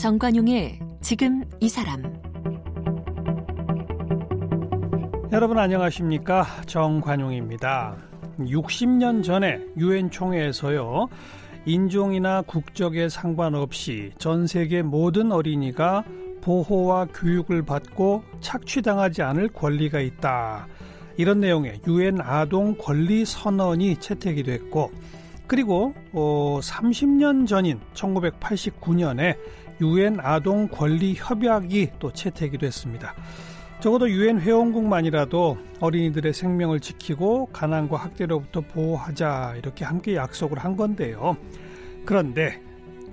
정관용의 지금 이 사람 여러분 안녕하십니까 정관용입니다. 60년 전에 유엔 총회에서요 인종이나 국적에 상관없이 전 세계 모든 어린이가 보호와 교육을 받고 착취당하지 않을 권리가 있다. 이런 내용의 유엔 아동 권리 선언이 채택이 됐고 그리고 어, 30년 전인 1989년에 유엔 아동 권리 협약이 또 채택이 됐습니다. 적어도 유엔 회원국만이라도 어린이들의 생명을 지키고 가난과 학대로부터 보호하자 이렇게 함께 약속을 한 건데요. 그런데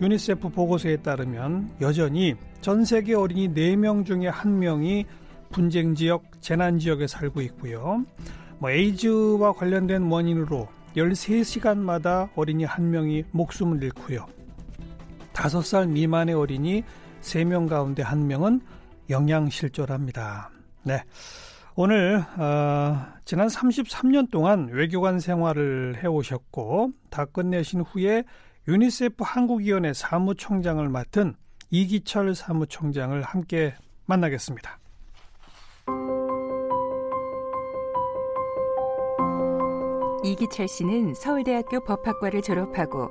유니세프 보고서에 따르면 여전히 전 세계 어린이 4명 중에 1명이 분쟁 지역, 재난 지역에 살고 있고요. 뭐 에이즈와 관련된 원인으로 13시간마다 어린이 1명이 목숨을 잃고요. 5살 미만의 어린이 3명 가운데 1명은 영양실조랍니다. 네. 오늘 어, 지난 33년 동안 외교관 생활을 해오셨고 다 끝내신 후에 유니세프 한국위원회 사무총장을 맡은 이기철 사무총장을 함께 만나겠습니다. 이기철 씨는 서울대학교 법학과를 졸업하고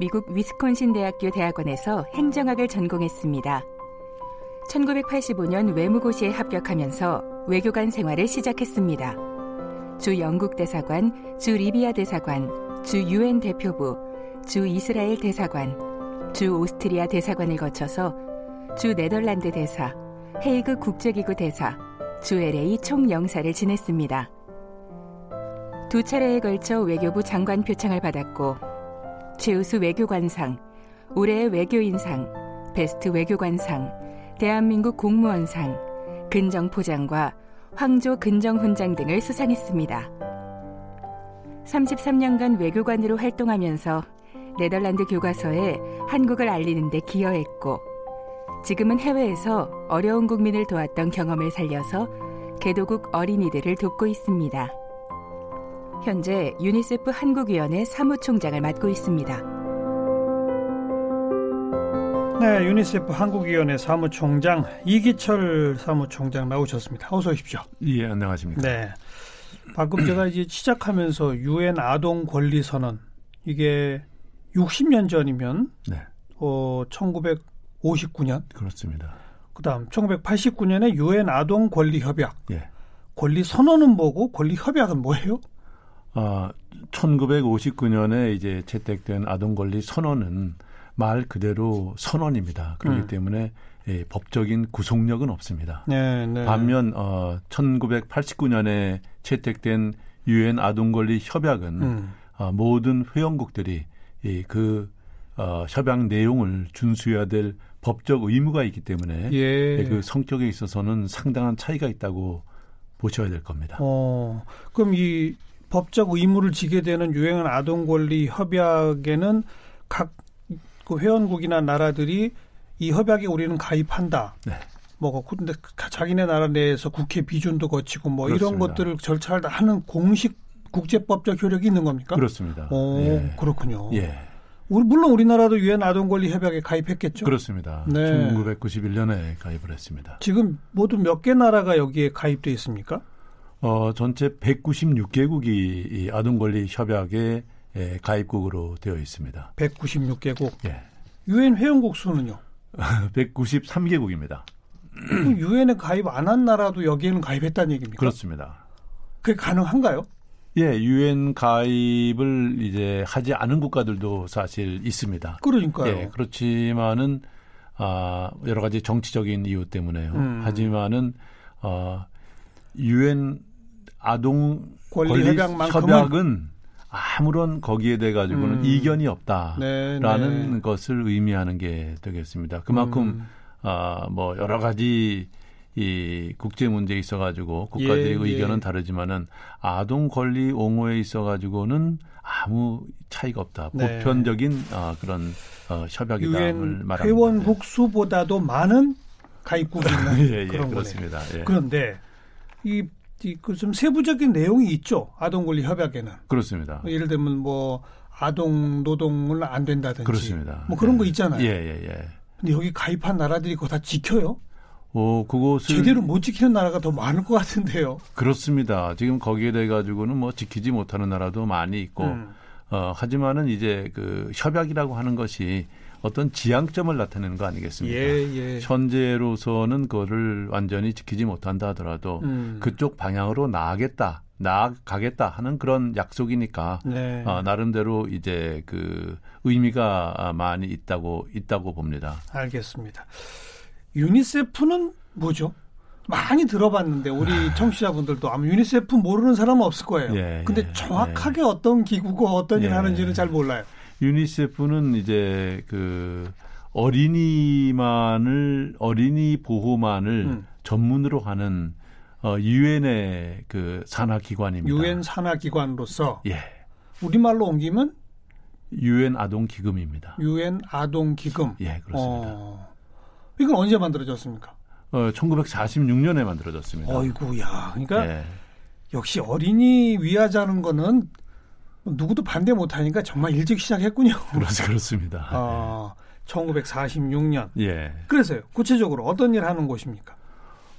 미국 위스콘신 대학교 대학원에서 행정학을 전공했습니다. 1985년 외무고시에 합격하면서 외교관 생활을 시작했습니다. 주 영국 대사관, 주 리비아 대사관, 주 유엔 대표부, 주 이스라엘 대사관, 주 오스트리아 대사관을 거쳐서 주 네덜란드 대사, 헤이그 국제기구 대사, 주 LA 총영사를 지냈습니다. 두 차례에 걸쳐 외교부 장관 표창을 받았고 최우수 외교관상, 올해의 외교인상, 베스트 외교관상, 대한민국 공무원상, 근정포장과 황조 근정훈장 등을 수상했습니다. 33년간 외교관으로 활동하면서 네덜란드 교과서에 한국을 알리는 데 기여했고 지금은 해외에서 어려운 국민을 도왔던 경험을 살려서 개도국 어린이들을 돕고 있습니다. 현재 유니세프 한국위원회 사무총장을 맡고 있습니다. 네, 유니세프 한국위원회 사무총장 이기철 사무총장 나오셨습니다. 어서 오십시오. 예, 안녕하십니까. 네. 방금 제가 이제 시작하면서 유엔 아동 권리 선언 이게 60년 전이면 네. 어 1959년 그렇습니다. 그다음 1989년에 유엔 아동 권리 협약. 예. 권리 선언은 뭐고 권리 협약은 뭐예요? 아, 1959년에 이제 채택된 아동 권리 선언은 말 그대로 선언입니다. 그렇기 음. 때문에 예, 법적인 구속력은 없습니다. 네, 네. 반면 어, 1989년에 채택된 유엔 아동권리 협약은 음. 어, 모든 회원국들이 이, 그 어, 협약 내용을 준수해야 될 법적 의무가 있기 때문에 예. 예, 그 성격에 있어서는 상당한 차이가 있다고 보셔야 될 겁니다. 어, 그럼 이 법적 의무를 지게 되는 유엔 아동 권리 협약에는 각 그 회원국이나 나라들이 이 협약에 우리는 가입한다. 네. 뭐 근데 자기네 나라 내에서 국회 비준도 거치고 뭐 그렇습니다. 이런 것들을 절차를 하는 공식 국제법적 효력이 있는 겁니까? 그렇습니다. 오, 예. 그렇군요. 예. 우리 물론 우리나라도 유엔 아동권리 협약에 가입했겠죠. 그렇습니다. 네. 1991년에 가입을 했습니다. 지금 모두 몇 개 나라가 여기에 가입돼 있습니까? 어, 전체 196개국이 이 아동 권리 협약에 예, 가입국으로 되어 있습니다. 196개국. 예. 유엔 회원국 수는요? 193개국입니다. 유엔에 가입 안 한 나라도 여기에는 가입했다는 얘기입니까? 그렇습니다. 그게 가능한가요? 예, 유엔 가입을 이제 하지 않은 국가들도 사실 있습니다. 그러니까요. 예, 그렇지만은 아, 여러 가지 정치적인 이유 때문에요. 음. 하지만은 어 유엔 아동 권리 협약은 아무런 거기에 대해 가지고는 음. 이견이 없다라는 네, 네. 것을 의미하는 게 되겠습니다. 그만큼 음. 아 뭐 여러 가지 이 국제 문제에 있어 가지고 국가들의 예, 의견은 예. 다르지만은 아동 권리 옹호에 있어 가지고는 아무 차이가 없다. 네. 보편적인 어, 그런 어, 협약이다를 말합니다. 회원국 수보다도 많은 가입국이 있는 예, 예, 그런 그렇습니다. 예. 그런데 이 그좀 세부적인 내용이 있죠. 아동 권리 협약에는. 그렇습니다. 예를 들면 뭐 아동 노동은 안 된다든지. 그렇습니다. 뭐 그런 예. 거 있잖아요. 예, 예, 예. 근데 여기 가입한 나라들이 그거 다 지켜요? 어, 그것을 제대로 못 지키는 나라가 더 많을 것 같은데요. 그렇습니다. 지금 거기에 대해 가지고는 뭐 지키지 못하는 나라도 많이 있고, 음. 어, 하지만은 이제 그 협약이라고 하는 것이 어떤 지향점을 나타내는 거 아니겠습니까? 예, 예. 현재로서는 그거를 완전히 지키지 못한다 하더라도 음. 그쪽 방향으로 나아겠다. 나아가겠다 하는 그런 약속이니까 네. 어, 나름대로 이제 그 의미가 많이 있다고 있다고 봅니다. 알겠습니다. 유니세프는 뭐죠? 많이 들어봤는데 우리 아. 청취자분들도 아마 유니세프 모르는 사람은 없을 거예요. 예, 근데 예, 정확하게 예. 어떤 기구고 어떤 일 예. 하는지는 잘 몰라요. 유니세프는 이제 그 어린이만을 어린이 보호만을 음. 전문으로 하는 어 유엔의 그 산하 기관입니다. 유엔 산하 기관으로서 예. 우리말로 옮기면 유엔 아동 기금입니다. 유엔 아동 기금. 예, 그렇습니다. 어. 이건 언제 만들어졌습니까? 어, 1946년에 만들어졌습니다. 어이구야. 그러니까 예. 역시 어린이 위하자는 거는 누구도 반대 못 하니까 정말 일찍 시작했군요. 그렇습, 그렇습니다. 어, 1946년. 예. 그래서요. 구체적으로 어떤 일 하는 곳입니까?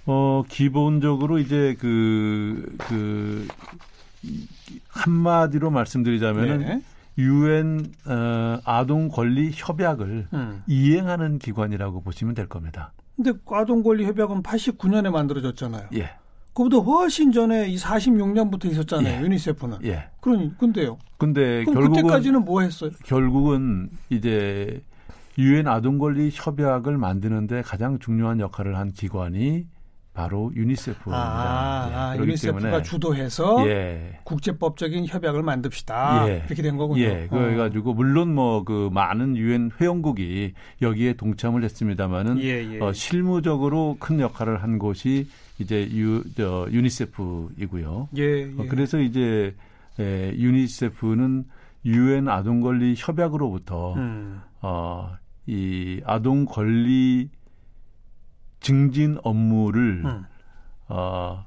어, 기본적으로 이제 그, 그, 한마디로 말씀드리자면은 네. 유엔 어, 아동 권리 협약을 음. 이행하는 기관이라고 보시면 될 겁니다. 근데 아동 권리 협약은 89년에 만들어졌잖아요. 예. 그보다 훨씬 전에 이 46년부터 있었잖아요. 예. 유니세프는. 예. 그러니 근데요. 근데 결국은 그때까지는 뭐 했어요? 결국은 이제 유엔 아동 권리 협약을 만드는데 가장 중요한 역할을 한 기관이 바로 유니세프입니다. 아, 예, 아, 유니세프가 때문에. 주도해서 예. 국제법적인 협약을 만듭시다. 예. 이렇게 된 거군요. 예, 그래가지고 물론 뭐 그 많은 유엔 회원국이 여기에 동참을 했습니다마는 예, 예. 어, 실무적으로 큰 역할을 한 곳이 이제 유, 저, 유니세프이고요. 예, 어, 그래서 이제 에, 유니세프는 유엔 아동 권리 협약으로부터 음. 어, 이 아동 권리 증진 업무를 음. 어,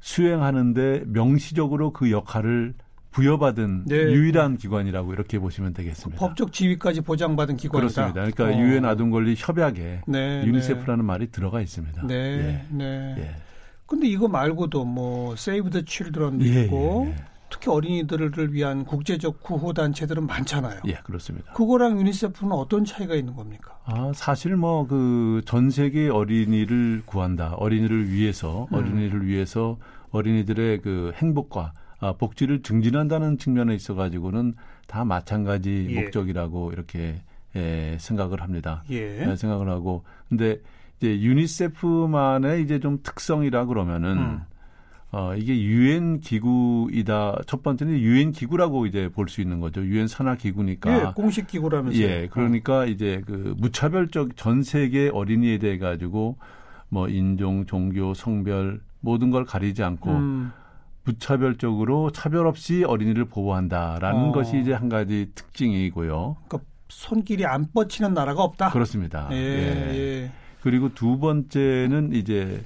수행하는데 명시적으로 그 역할을 부여받은 네. 유일한 기관이라고 이렇게 보시면 되겠습니다. 법적 지위까지 보장받은 기관이다. 그렇습니다. 그러니까 어. 유엔 어. 아동 권리 협약에 네, 유니세프라는 네. 말이 들어가 있습니다. 네, 예. 네. 예. 근데 이거 말고도 뭐 세이브 더 칠드런도 예, 있고 예, 예. 특히 어린이들을 위한 국제적 구호 단체들은 많잖아요. 예, 그렇습니다. 그거랑 유니세프는 어떤 차이가 있는 겁니까? 아, 사실 뭐 그 전 세계 어린이를 구한다. 어린이를 위해서 음. 어린이를 위해서 어린이들의 그 행복과 아, 복지를 증진한다는 측면에 있어 가지고는 다 마찬가지 예. 목적이라고 이렇게 예, 생각을 합니다. 예. 예, 생각을 하고 근데 이제 유니세프만의 이제 좀 특성이라 그러면은 음. 어, 이게 유엔 기구이다. 첫 번째는 유엔 기구라고 이제 볼 수 있는 거죠. 유엔 산하 기구니까. 예, 공식 기구라면서요. 예, 그러니까 어. 이제 그 무차별적 전 세계 어린이에 대해 가지고 뭐 인종, 종교, 성별 모든 걸 가리지 않고 음. 무차별적으로 차별 없이 어린이를 보호한다라는 어. 것이 이제 한 가지 특징이고요. 그러니까 손길이 안 뻗치는 나라가 없다. 그렇습니다. 예. 예. 예. 그리고 두 번째는 이제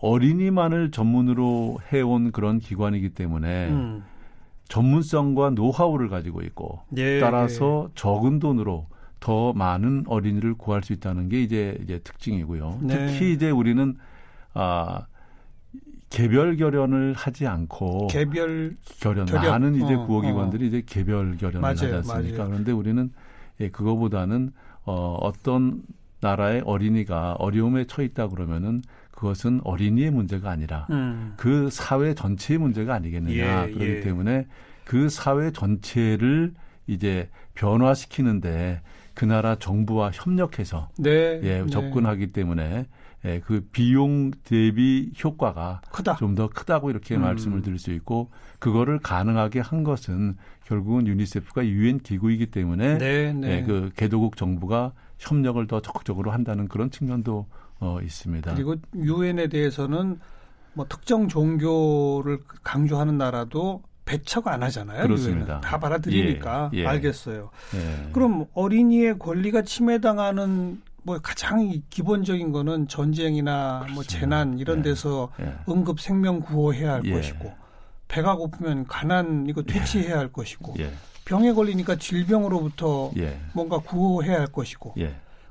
어린이만을 전문으로 해온 그런 기관이기 때문에 음. 전문성과 노하우를 가지고 있고 예, 따라서 예. 적은 돈으로 더 많은 어린이를 구할 수 있다는 게 이제 이제 특징이고요. 네. 특히 이제 우리는 아 개별 결연을 하지 않고 개별 결연, 결연. 많은 이제 어, 구호기관들이 어. 이제 개별 결연을 맞아요, 하지 않습니까? 맞아요. 그런데 우리는 예, 그거보다는 어, 어떤 나라의 어린이가 어려움에 처했다 그러면은 그것은 어린이의 문제가 아니라 음. 그 사회 전체의 문제가 아니겠느냐. 예, 그렇기 예. 때문에 그 사회 전체를 이제 변화시키는데 그 나라 정부와 협력해서 네, 예, 네. 접근하기 때문에 예, 그 비용 대비 효과가 좀 더 크다고 이렇게 음. 말씀을 드릴 수 있고 그거를 가능하게 한 것은 결국은 유니세프가 유엔 기구이기 때문에 네, 네. 예, 그 개도국 정부가 협력을 더 적극적으로 한다는 그런 측면도 어, 있습니다. 그리고 유엔에 대해서는 뭐 특정 종교를 강조하는 나라도 배척 안 하잖아요. 그렇습니다. 다 받아들이니까 예, 예. 알겠어요. 예. 그럼 어린이의 권리가 침해당하는 뭐 가장 기본적인 거는 전쟁이나 그렇습니다. 뭐 재난 이런 예. 데서 예. 응급 생명 구호해야 할 예. 것이고 배가 고프면 가난 이거 퇴치해야 할 것이고 병에 걸리니까 질병으로부터 뭔가 구호해야 할 것이고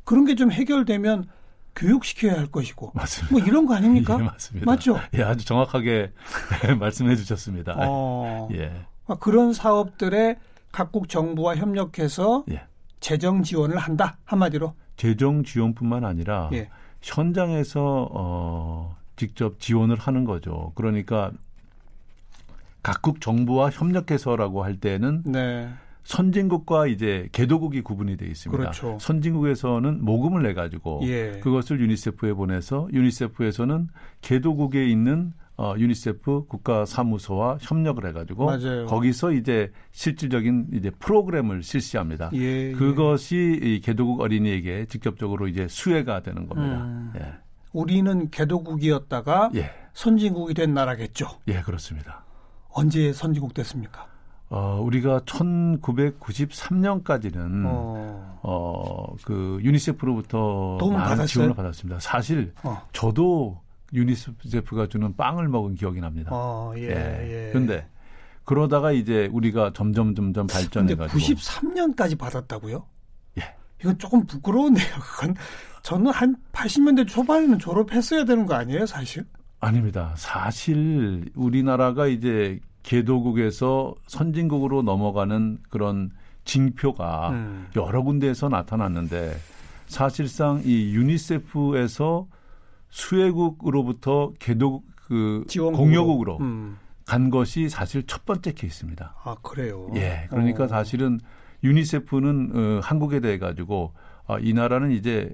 그런 게 좀 해결되면 교육시켜야 할 것이고. 맞습니다. 뭐 이런 거 아닙니까? 예, 맞습니다. 맞죠? 예, 아주 정확하게 말씀해 주셨습니다. 어, 예. 아, 그런 사업들에 각국 정부와 협력해서 예. 재정 지원을 한다 한마디로. 재정 지원뿐만 아니라 예. 현장에서 어, 직접 지원을 하는 거죠. 그러니까 각국 정부와 협력해서라고 할 때는 네. 선진국과 이제 개도국이 구분이 돼 있습니다. 그렇죠. 선진국에서는 모금을 내 가지고 예. 그것을 유니세프에 보내서 유니세프에서는 개도국에 있는 어, 유니세프 국가사무소와 협력을 해가지고 맞아요. 거기서 이제 실질적인 이제 프로그램을 실시합니다. 예, 예. 그것이 이 개도국 어린이에게 직접적으로 이제 수혜가 되는 겁니다. 음. 예. 우리는 개도국이었다가 예. 선진국이 된 나라겠죠. 예, 그렇습니다. 언제 선진국 됐습니까? 어, 우리가 1993년까지는 어, 어 그 유니세프로부터 많은 받았어요? 지원을 받았습니다. 사실 어. 저도 유니세프가 주는 빵을 먹은 기억이 납니다. 어, 예, 예. 예. 그런데 그러다가 이제 우리가 점점 점점 발전해 가지고 93년까지 받았다고요? 예. 이건 조금 부끄러운데요. 그건 저는 한 80년대 초반에는 졸업했어야 되는 거 아니에요, 사실? 아닙니다. 사실 우리나라가 이제 개도국에서 선진국으로 넘어가는 그런 징표가 음. 여러 군데에서 나타났는데 사실상 이 유니세프에서 수혜국으로부터 개도 그 공여국으로 음. 간 것이 사실 첫 번째 케이스입니다. 아 그래요? 예, 그러니까 어. 사실은 유니세프는 어, 한국에 대해 가지고 아, 이 나라는 이제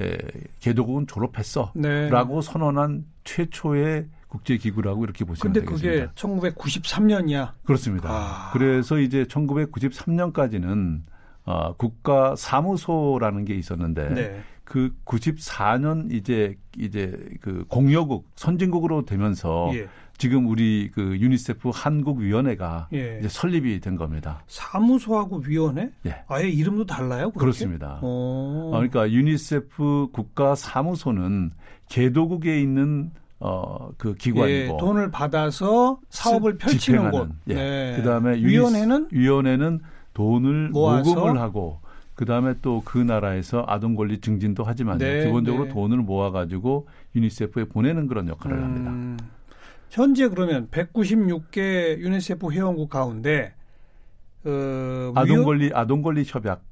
예, 개도국은 졸업했어라고 네. 선언한 최초의 국제기구라고 이렇게 보시면 근데 되겠습니다. 그게 1993년이야. 그렇습니다. 아. 그래서 이제 1993년까지는 어, 국가 사무소라는 게 있었는데 네. 그 94년 이제 이제 그 공여국 선진국으로 되면서 예. 지금 우리 그 유니세프 한국 위원회가 예. 이제 설립이 된 겁니다. 사무소하고 위원회? 예. 아예 이름도 달라요? 그렇게? 그렇습니다 어, 그러니까 유니세프 국가 사무소는 개도국에 있는 어, 그 기관이고 예, 돈을 받아서 사업을 펼치는 곳. 예. 네. 그다음에 위원회는 위원회는 돈을 모아서? 모금을 하고 그다음에 또 그 나라에서 아동 권리 증진도 하지만 네, 기본적으로 네. 돈을 모아 가지고 유니세프에 보내는 그런 역할을 음, 합니다. 현재 그러면 196개 유니세프 회원국 가운데 어, 아동 권리 아동 권리 협약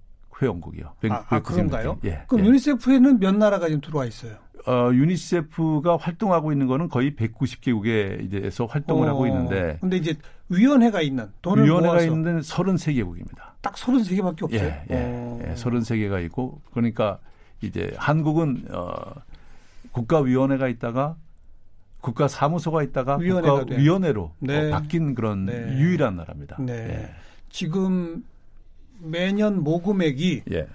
회원국이요. 아, 아 그런가요? 예, 그럼 예. 유니세프에는 몇 나라가 지금 들어와 있어요? 어, 유니세프가 활동하고 있는 거는 거의 190개국에 이제서 활동을 어, 하고 있는데. 근데 이제 위원회가 있는 돈을 위원회가 모아서. 있는 33개국입니다. 딱 33개밖에 없어요. 예, 예, 어. 예, 33개가 있고 그러니까 이제 한국은 어 국가위원회가 있다가 국가 사무소가 있다가 국가위원회로 네. 어, 바뀐 그런 네. 유일한 나라입니다. 네. 예. 지금 매년 모금액이 예.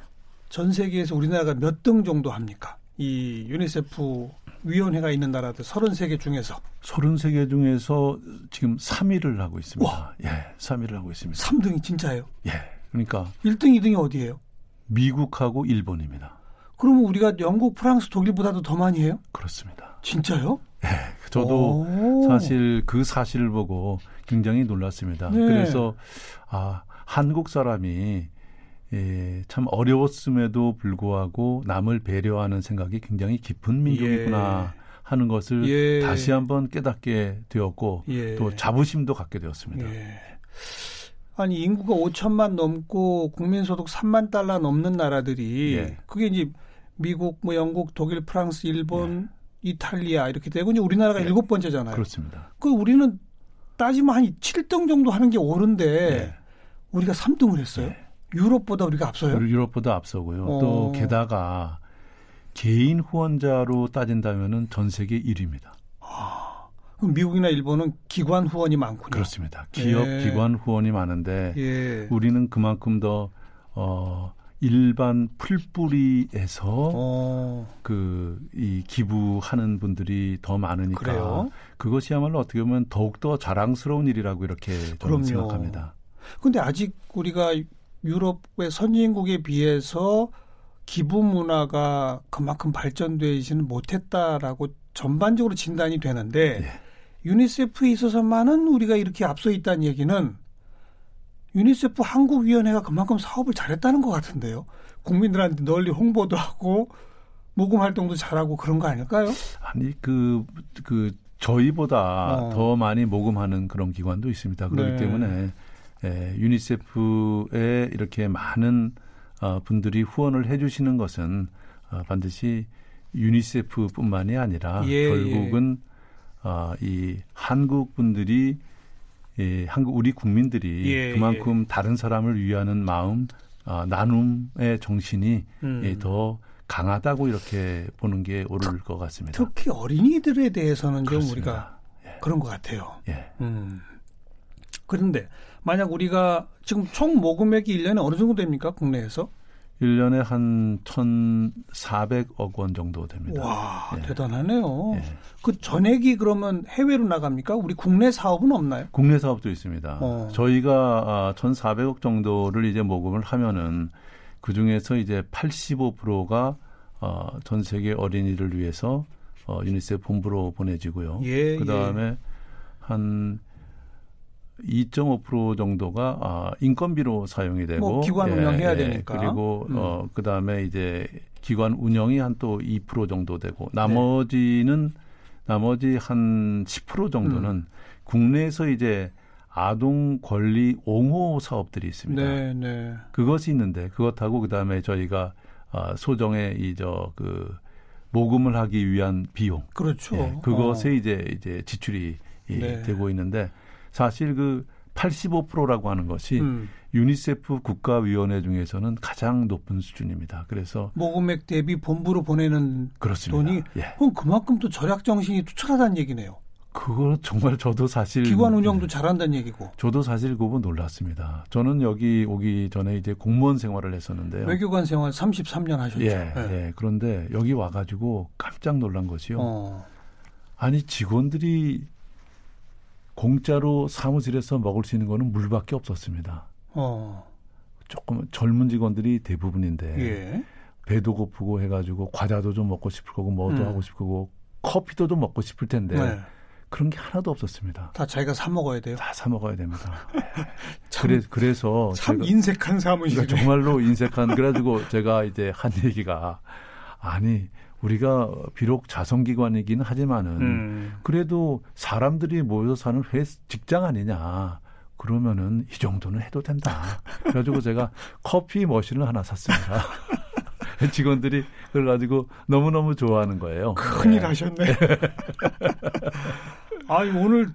전 세계에서 우리나라가 몇 등 정도 합니까? 이 유니세프 위원회가 있는 나라들 33개 중에서 33개 중에서 지금 3위를 하고 있습니다. 와. 예, 3위를 하고 있습니다. 3등이 진짜예요? 예. 그러니까 1등, 2등이 어디예요? 미국하고 일본입니다. 그러면 우리가 영국, 프랑스, 독일보다도 더 많이 해요? 그렇습니다. 진짜요? 예. 저도 오. 사실 그 사실을 보고 굉장히 놀랐습니다. 네. 그래서 아, 한국 사람이 예, 참 어려웠음에도 불구하고 남을 배려하는 생각이 굉장히 깊은 민족이구나 예. 하는 것을 예. 다시 한번 깨닫게 되었고 예. 또 자부심도 갖게 되었습니다. 예. 아니 인구가 5천만 넘고 국민 소득 3만 달러 넘는 나라들이 예. 그게 이제 미국, 뭐 영국, 독일, 프랑스, 일본, 이탈리아 이렇게 되고 이제 우리나라가 일곱 번째잖아요. 그렇습니다. 그 우리는 따지면 한 7등 정도 하는 게 옳은데 우리가 3등을 했어요. 유럽보다 우리가 앞서요? 유럽보다 앞서고요. 어. 또 게다가 개인 후원자로 따진다면은 전 세계 1위입니다. 아, 그럼 미국이나 일본은 기관 후원이 많군요. 그렇습니다. 기업 예. 기관 후원이 많은데 예. 우리는 그만큼 더 어, 일반 풀뿌리에서 어. 그이 기부하는 분들이 더 많으니까 그래요? 그것이야말로 어떻게 보면 더욱 더 자랑스러운 일이라고 이렇게 저는 생각합니다. 근데 아직 우리가 유럽의 선진국에 비해서 기부 문화가 그만큼 발전되지는 못했다라고 전반적으로 진단이 되는데 네. 유니세프에 있어서만은 우리가 이렇게 앞서 있다는 얘기는 유니세프 한국위원회가 그만큼 사업을 잘했다는 것 같은데요. 국민들한테 널리 홍보도 하고 모금 활동도 잘하고 그런 거 아닐까요? 아니 그그 그 저희보다 어. 더 많이 모금하는 그런 기관도 있습니다. 그렇기 네. 때문에 예, 유니세프에 이렇게 많은 어, 분들이 후원을 해주시는 것은 어, 반드시 유니세프뿐만이 아니라 예, 예. 결국은 예. 어, 이 한국 분들이 예, 한국 우리 국민들이 예, 그만큼 예. 다른 사람을 위하는 마음 어, 나눔의 정신이 음. 예, 더 강하다고 이렇게 보는 게 옳을 것 같습니다. 특히 어린이들에 대해서는 그렇습니다. 좀 우리가 예. 그런 것 같아요. 예. 음. 그런데 만약 우리가 지금 총 모금액이 1년에 어느 정도 됩니까? 국내에서? 1년에 한 1,400억 원 정도 됩니다. 와, 예. 대단하네요. 예. 그 전액이 그러면 해외로 나갑니까? 우리 국내 사업은 없나요? 국내 사업도 있습니다. 어. 저희가 1,400억 아, 정도를 이제 모금을 하면은 그 중에서 이제 85%가 어, 전 세계 어린이를 위해서 어, 유니세프 본부로 보내지고요. 예, 그 다음에 예. 한 2.5% 정도가 아, 인건비로 사용이 되고 뭐 기관 운영해야 예, 되니까 그리고 음. 어 그다음에 이제 기관 운영이 한 또 2% 정도 되고 나머지는 네. 나머지 한 10% 정도는 음. 국내에서 이제 아동 권리 옹호 사업들이 있습니다. 네, 네. 그것이 있는데 그것하고 그다음에 저희가 아, 소정의 이저 그 모금을 하기 위한 비용 그렇죠. 예, 그것에 어. 이제 이제 지출이 네. 되고 있는데 사실 그 85%라고 하는 것이 음. 유니세프 국가위원회 중에서는 가장 높은 수준입니다. 그래서 모금액 대비 본부로 보내는 그렇습니다. 돈이 예. 그럼 그만큼 또 절약 정신이 투철하다는 얘기네요. 그거 정말 저도 사실 기관 운영도 예. 잘한다는 얘기고. 저도 사실 그거 놀랐습니다. 저는 여기 오기 전에 이제 공무원 생활을 했었는데요. 외교관 생활 33년 하셨죠. 예, 네. 예. 그런데 여기 와가지고 깜짝 놀란 것이요. 어. 아니 직원들이 공짜로 사무실에서 먹을 수 있는 거는 물밖에 없었습니다. 어. 조금 젊은 직원들이 대부분인데 예. 배도 고프고 해가지고 과자도 좀 먹고 싶을 거고 뭐도 음. 하고 싶을 거고 커피도 좀 먹고 싶을 텐데 네. 그런 게 하나도 없었습니다. 다 자기가 사 먹어야 돼요. 다 사 먹어야 됩니다. 참, 그래 그래서 참 인색한 사무실. 정말로 인색한 그래가지고 제가 이제 한 얘기가 아니 우리가 비록 자선기관이기는 하지만은 음. 그래도 사람들이 모여서 사는 회 직장 아니냐. 그러면은 이 정도는 해도 된다. 그래가지고 제가 커피 머신을 하나 샀습니다. 직원들이 그걸 가지고 너무너무 좋아하는 거예요. 큰일 네. 하셨네. 아, 오늘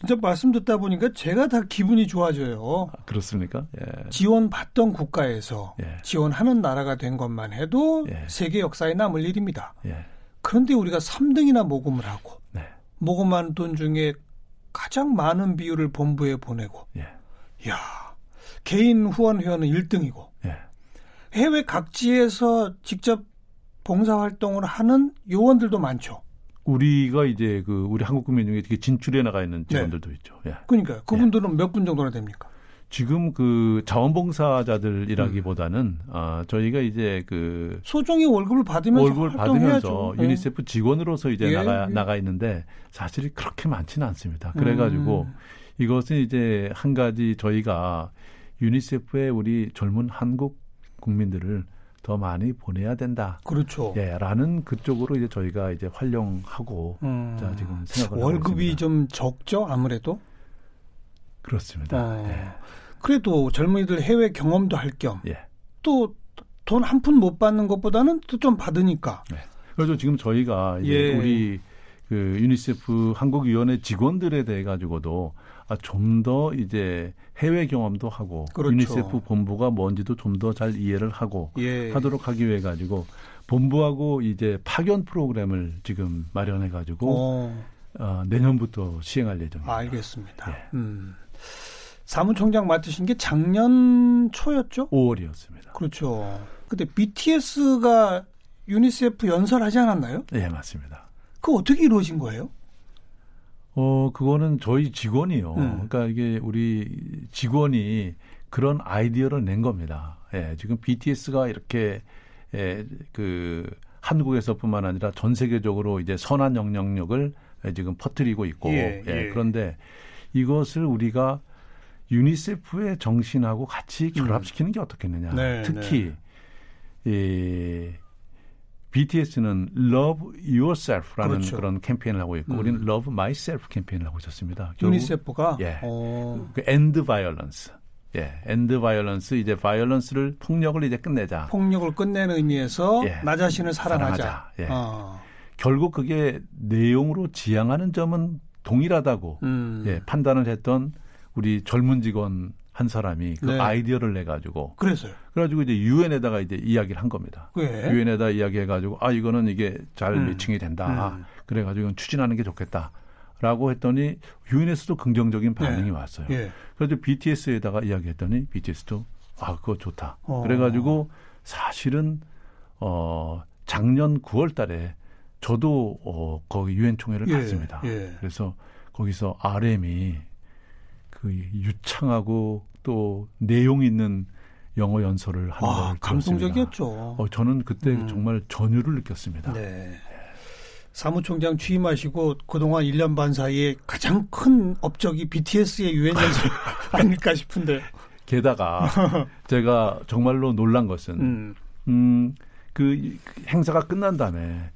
진짜 말씀 듣다 보니까 제가 다 기분이 좋아져요. 아, 그렇습니까? 예. 지원받던 국가에서 예. 지원하는 나라가 된 것만 해도 예. 세계 역사에 남을 일입니다. 예. 그런데 우리가 3등이나 모금을 하고 네. 모금한 돈 중에 가장 많은 비율을 본부에 보내고 예. 야 개인 후원 회원은 1등이고 예. 해외 각지에서 직접 봉사활동을 하는 요원들도 많죠. 우리가 이제 그 우리 한국 국민 중에 진출해 나가 있는 네. 직원들도 네. 있죠. 예. 그러니까 그분들은 예. 몇분 정도나 됩니까? 지금 그 자원봉사자들이라기보다는 음. 아 저희가 이제 그 소정의 월급을 받으면서 월급을 받으면서 네. 유니세프 직원으로서 이제 예. 나가 예. 나가 있는데 사실이 그렇게 많지는 않습니다. 그래가지고 음. 이것은 이제 한 가지 저희가 유니세프의 우리 젊은 한국 국민들을 더 많이 보내야 된다. 그렇죠. 예, 라는 그쪽으로 이제 저희가 이제 활용하고 음. 자 지금 생각을 월급이 좀 적죠, 아무래도. 그렇습니다. 어. 예. 그래도 젊은이들 해외 경험도 할 겸. 예. 또 돈 한 푼 못 받는 것보다는 또 좀 받으니까. 예. 그래서 지금 저희가 이제 예. 우리 그 유니세프 한국위원회 직원들에 대해 가지고도 아, 좀 더 이제 해외 경험도 하고 그렇죠. 유니세프 본부가 뭔지도 좀 더 잘 이해를 하고 예. 하도록 하기 위해 가지고 본부하고 이제 파견 프로그램을 지금 마련해 가지고 어. 어, 내년부터 시행할 예정입니다. 알겠습니다. 예. 음. 사무총장 맡으신 게 작년 초였죠? 5월이었습니다. 그렇죠. 그때 BTS가 유니세프 연설하지 않았나요? 네, 맞습니다. 그 어떻게 이루어진 거예요? 어, 그거는 저희 직원이요. 음. 그러니까 이게 우리 직원이 그런 아이디어를 낸 겁니다. 예, 지금 BTS가 이렇게 예, 그 한국에서뿐만 아니라 전 세계적으로 이제 선한 영향력을 지금 퍼뜨리고 있고 예, 예. 예. 그런데 이것을 우리가 유니세프의 정신하고 같이 음. 결합시키는 게 어떻겠느냐. 네, 특히 네. 이 BTS는 Love Yourself라는 그렇죠. 그런 캠페인을 하고 있고 음. 우리는 Love Myself 캠페인을 하고 있었습니다. 유니세프가 예, 그 End Violence. 예, End Violence 이제 violence를 폭력을 이제 끝내자. 폭력을 끝내는 의미에서 예, 나 자신을 사랑하자. 사랑하자. 예. 어. 결국 그게 내용으로 지향하는 점은 동일하다고 음. 예, 판단을 했던 우리 젊은 직원 한 사람이 그 네. 아이디어를 내 가지고 그래서요. 그래가지고 이제 유엔에다가 이제 이야기를 한 겁니다. 유엔에다 이야기해 가지고 아 이거는 이게 잘 음. 매칭이 된다. 음. 그래가지고 이건 추진하는 게 좋겠다. 라고 했더니 유엔에서도 긍정적인 반응이 네. 왔어요. 예. 그래서 BTS에다가 이야기했더니 BTS도 아 그거 좋다. 어. 그래가지고 사실은 어 작년 9월달에 저도 어 거기 유엔 총회를 예. 갔습니다. 예. 그래서 거기서 RM이 그 유창하고 또 내용 있는 영어 연설을 하는 아, 걸 감동적이었죠. 어, 저는 그때 음. 정말 전율을 느꼈습니다. 네. 사무총장 취임하시고 그동안 1년 반 사이에 가장 큰 업적이 BTS의 유엔 연설 아닐까 싶은데. 게다가 제가 정말로 놀란 것은 음. 음, 그 행사가 끝난 다음에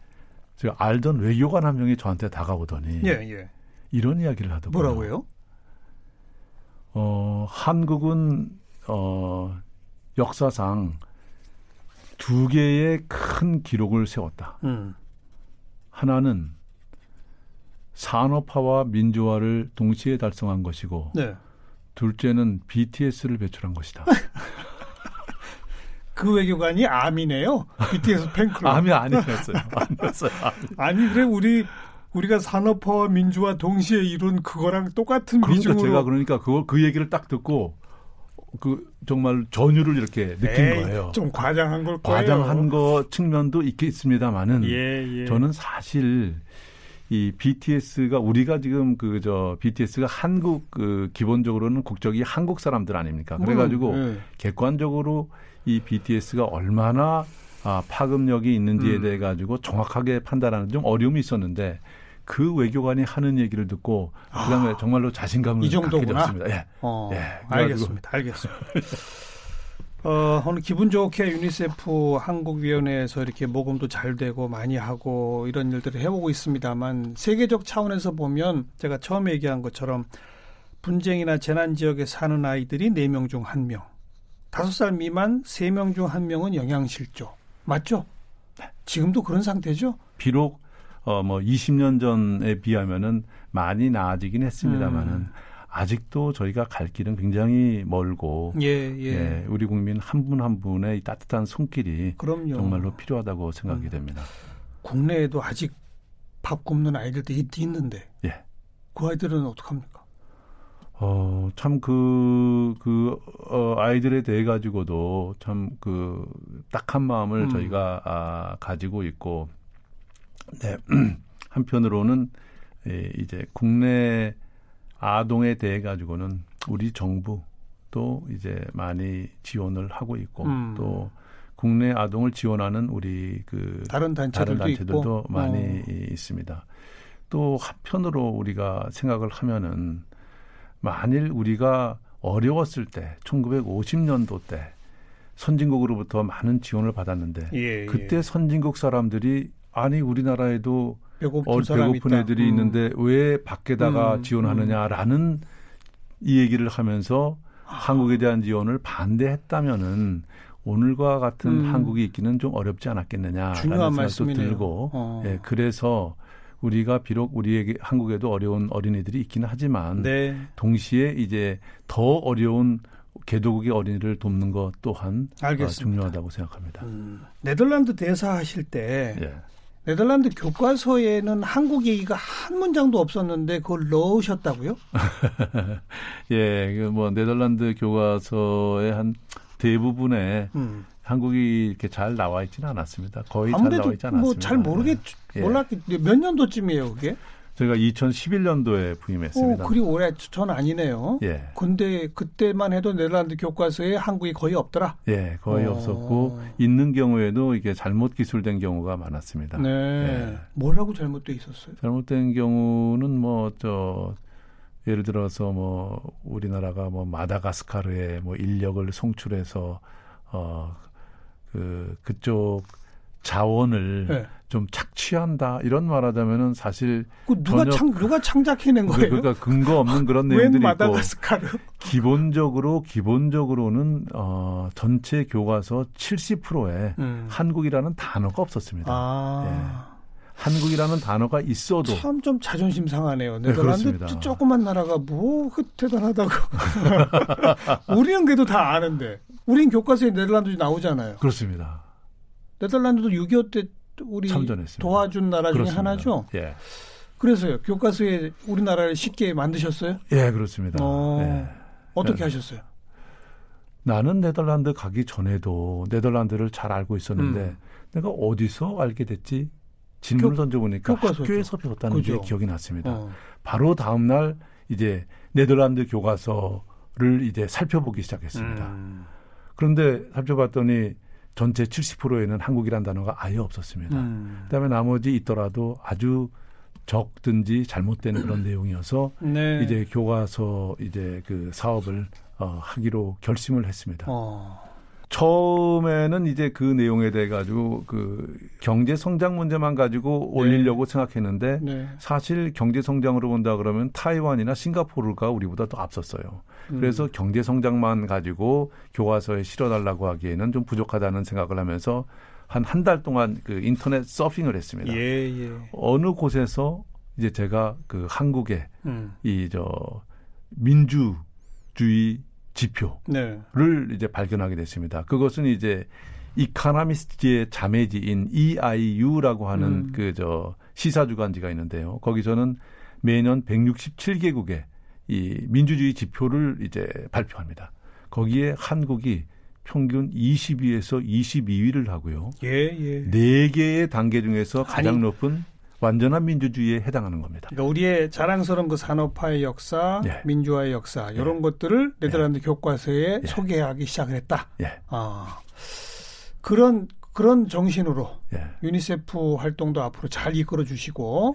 제가 알던 외교관 한 명이 저한테 다가오더니 예, 예. 이런 이야기를 하더군요. 뭐라고요? 어, 한국은 어, 역사상 두 개의 큰 기록을 세웠다. 음. 하나는 산업화와 민주화를 동시에 달성한 것이고, 네. 둘째는 BTS를 배출한 것이다. 그 외교관이 암이네요. BTS 팬클럽. 암이 아니었어요. 아니었어요. 아니 그래 우리 우리가 산업화와 민주화 동시에 이룬 그거랑 똑같은 그러니까 비중으로 제가 그러니까 그거 그 얘기를 딱 듣고 그 정말 전율을 이렇게 느낀 에이, 거예요. 좀 과장한 걸. 과장한 거 측면도 있겠습니다만은 예, 예. 저는 사실 이 BTS가 우리가 지금 그 저 BTS가 한국 그 기본적으로는 국적이 한국 사람들 아닙니까? 그래가지고 음, 예. 객관적으로 이 BTS가 얼마나 아, 파급력이 있는지에 음. 대해 가지고 정확하게 판단하는 좀 어려움이 있었는데 그 외교관이 하는 얘기를 듣고 그다음에 아, 정말로 자신감을 이 정도구나. 갖게 되었습니다. 예. 어, 예. 알겠습니다. 알겠습니다. 어, 오늘 기분 좋게 유니세프 한국위원회에서 이렇게 모금도 잘 되고 많이 하고 이런 일들을 해오고 있습니다만 세계적 차원에서 보면 제가 처음에 얘기한 것처럼 분쟁이나 재난 지역에 사는 아이들이 4명 중 1명, 5살 미만 3명 중 1명은 영양실조. 맞죠? 지금도 그런 상태죠? 비록 어, 뭐 20년 전에 비하면은 많이 나아지긴 했습니다만은 음. 아직도 저희가 갈 길은 굉장히 멀고 예, 예. 예 우리 국민 한 분한 한 분의 따뜻한 손길이 그럼요. 정말로 필요하다고 생각이 음. 됩니다. 국내에도 아직 밥 굶는 아이들도 있, 있는데 예. 그 아이들은 어떡합니까? 어, 참 그, 그, 어, 아이들에 대해 가지고도 참 그 딱한 마음을 음. 저희가 아, 가지고 있고 네. 한편으로는 예, 이제 국내 아동에 대해 가지고는 우리 정부 또 이제 많이 지원을 하고 있고 음. 또 국내 아동을 지원하는 우리 그 다른 단체들도, 다른 단체들도 많이 어. 있습니다. 또 한편으로 우리가 생각을 하면은 만일 우리가 어려웠을 때 1950년도 때 선진국으로부터 많은 지원을 받았는데 예, 예. 그때 예. 선진국 사람들이 아니 우리나라에도 배고픈, 어, 배고픈 애들이 음. 있는데 왜 밖에다가 음, 지원하느냐라는 음. 이 얘기를 하면서 아. 한국에 대한 지원을 반대했다면은 오늘과 같은 음. 한국이 있기는 좀 어렵지 않았겠느냐라는 생각도 말씀이네요. 들고 어. 예, 그래서 우리가 비록 우리에게 한국에도 어려운 어린이들이 있기는 하지만 네. 동시에 이제 더 어려운 개도국의 어린이를 돕는 것 또한 어, 중요하다고 생각합니다. 음, 네덜란드 대사 하실 때 예. 네덜란드 교과서에는 한국 얘기가 한 문장도 없었는데 그걸 넣으셨다고요? 예, 그 뭐 네덜란드 교과서의 한 대부분에 음. 한국이 이렇게 잘 나와 있지는 않았습니다. 거의 잘 나와 있지 않았습니다. 뭐잘 모르겠 예. 몰랐겠 몇 년도쯤이에요, 그게? 제가 2011년도에 부임했습니다. 오, 그리 오래 전 아니네요. 예. 근데 그때만 해도 네덜란드 교과서에 한국이 거의 없더라. 예, 거의 오. 어. 없었고 있는 경우에도 이게 잘못 기술된 경우가 많았습니다. 네. 예. 뭐라고 잘못돼 있었어요? 잘못된 경우는 뭐 저 예를 들어서 뭐 우리나라가 뭐 마다가스카르에 뭐 인력을 송출해서 어그 그쪽 자원을 네. 좀 착취한다 이런 말하자면은 사실 그 누가 창 누가 창작해낸 거예요? 그러니까 근거 없는 그런 내용들이 있고 기본적으로 기본적으로는 어 전체 교과서 70%에 음. 한국이라는 단어가 없었습니다. 아. 예. 한국이라는 단어가 있어도 참 좀 자존심 상하네요. 네덜란드 네, 조그만 나라가 뭐그 대단하다고. 우리는 그래도 다 아는데 우린 교과서에 네덜란드 나오잖아요. 그렇습니다. 네덜란드도 6.25 때 우리 참전했습니다. 도와준 나라 중에 그렇습니다. 하나죠. 예. 그래서요. 교과서에 우리나라를 쉽게 만드셨어요? 예, 그렇습니다. 어, 예. 어떻게 예. 하셨어요? 나는 네덜란드 가기 전에도 네덜란드를 잘 알고 있었는데 음. 내가 어디서 알게 됐지? 질문을 던져보니까 학교에서 배웠다는 그죠. 게 기억이 났습니다. 어. 바로 다음 날 이제 네덜란드 교과서를 이제 살펴보기 시작했습니다. 음. 그런데 살펴봤더니 전체 70%에는 한국이란 단어가 아예 없었습니다. 음. 그다음에 나머지 있더라도 아주 적든지 잘못된 그런 내용이어서 네. 이제 교과서 이제 그 사업을 어, 하기로 결심을 했습니다. 어. 처음에는 이제 그 내용에 대해 가지고 그 경제 성장 문제만 가지고 올리려고 네. 생각했는데 네. 사실 경제 성장으로 본다 그러면 타이완이나 싱가포르가 우리보다 더 앞섰어요. 음. 그래서 경제 성장만 가지고 교과서에 실어달라고 하기에는 좀 부족하다는 생각을 하면서 한 한 달 동안 그 인터넷 서핑을 했습니다. 예, 예. 어느 곳에서 이제 제가 그 한국의 음. 이저 민주주의 지표를 네. 이제 발견하게 됐습니다. 그것은 이제 이카나미스트의 자매지인 EIU라고 하는 음. 그저 시사 주간지가 있는데요. 거기서는 매년 167개국의 이 민주주의 지표를 이제 발표합니다. 거기에 한국이 평균 20위에서 22위를 하고요. 예, 예. 4개의 단계 중에서 가장 아니, 높은 완전한 민주주의에 해당하는 겁니다. 그러니까 우리의 자랑스러운 그 산업화의 역사, 예. 민주화의 역사 이런 예. 것들을 네덜란드 예. 교과서에 예. 소개하기 시작을 했다. 예. 아, 그런 그런 정신으로 예. 유니세프 활동도 앞으로 잘 이끌어 주시고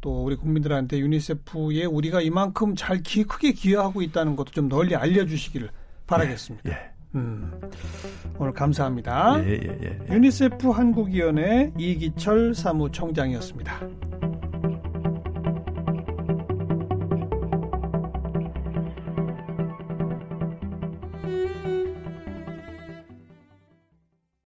또 우리 국민들한테 유니세프에 우리가 이만큼 잘 기, 크게 기여하고 있다는 것도 좀 널리 알려주시기를 바라겠습니다. 음, 오늘 감사합니다. 예, 예, 예, 예. 유니세프 한국위원회 이기철 사무총장이었습니다.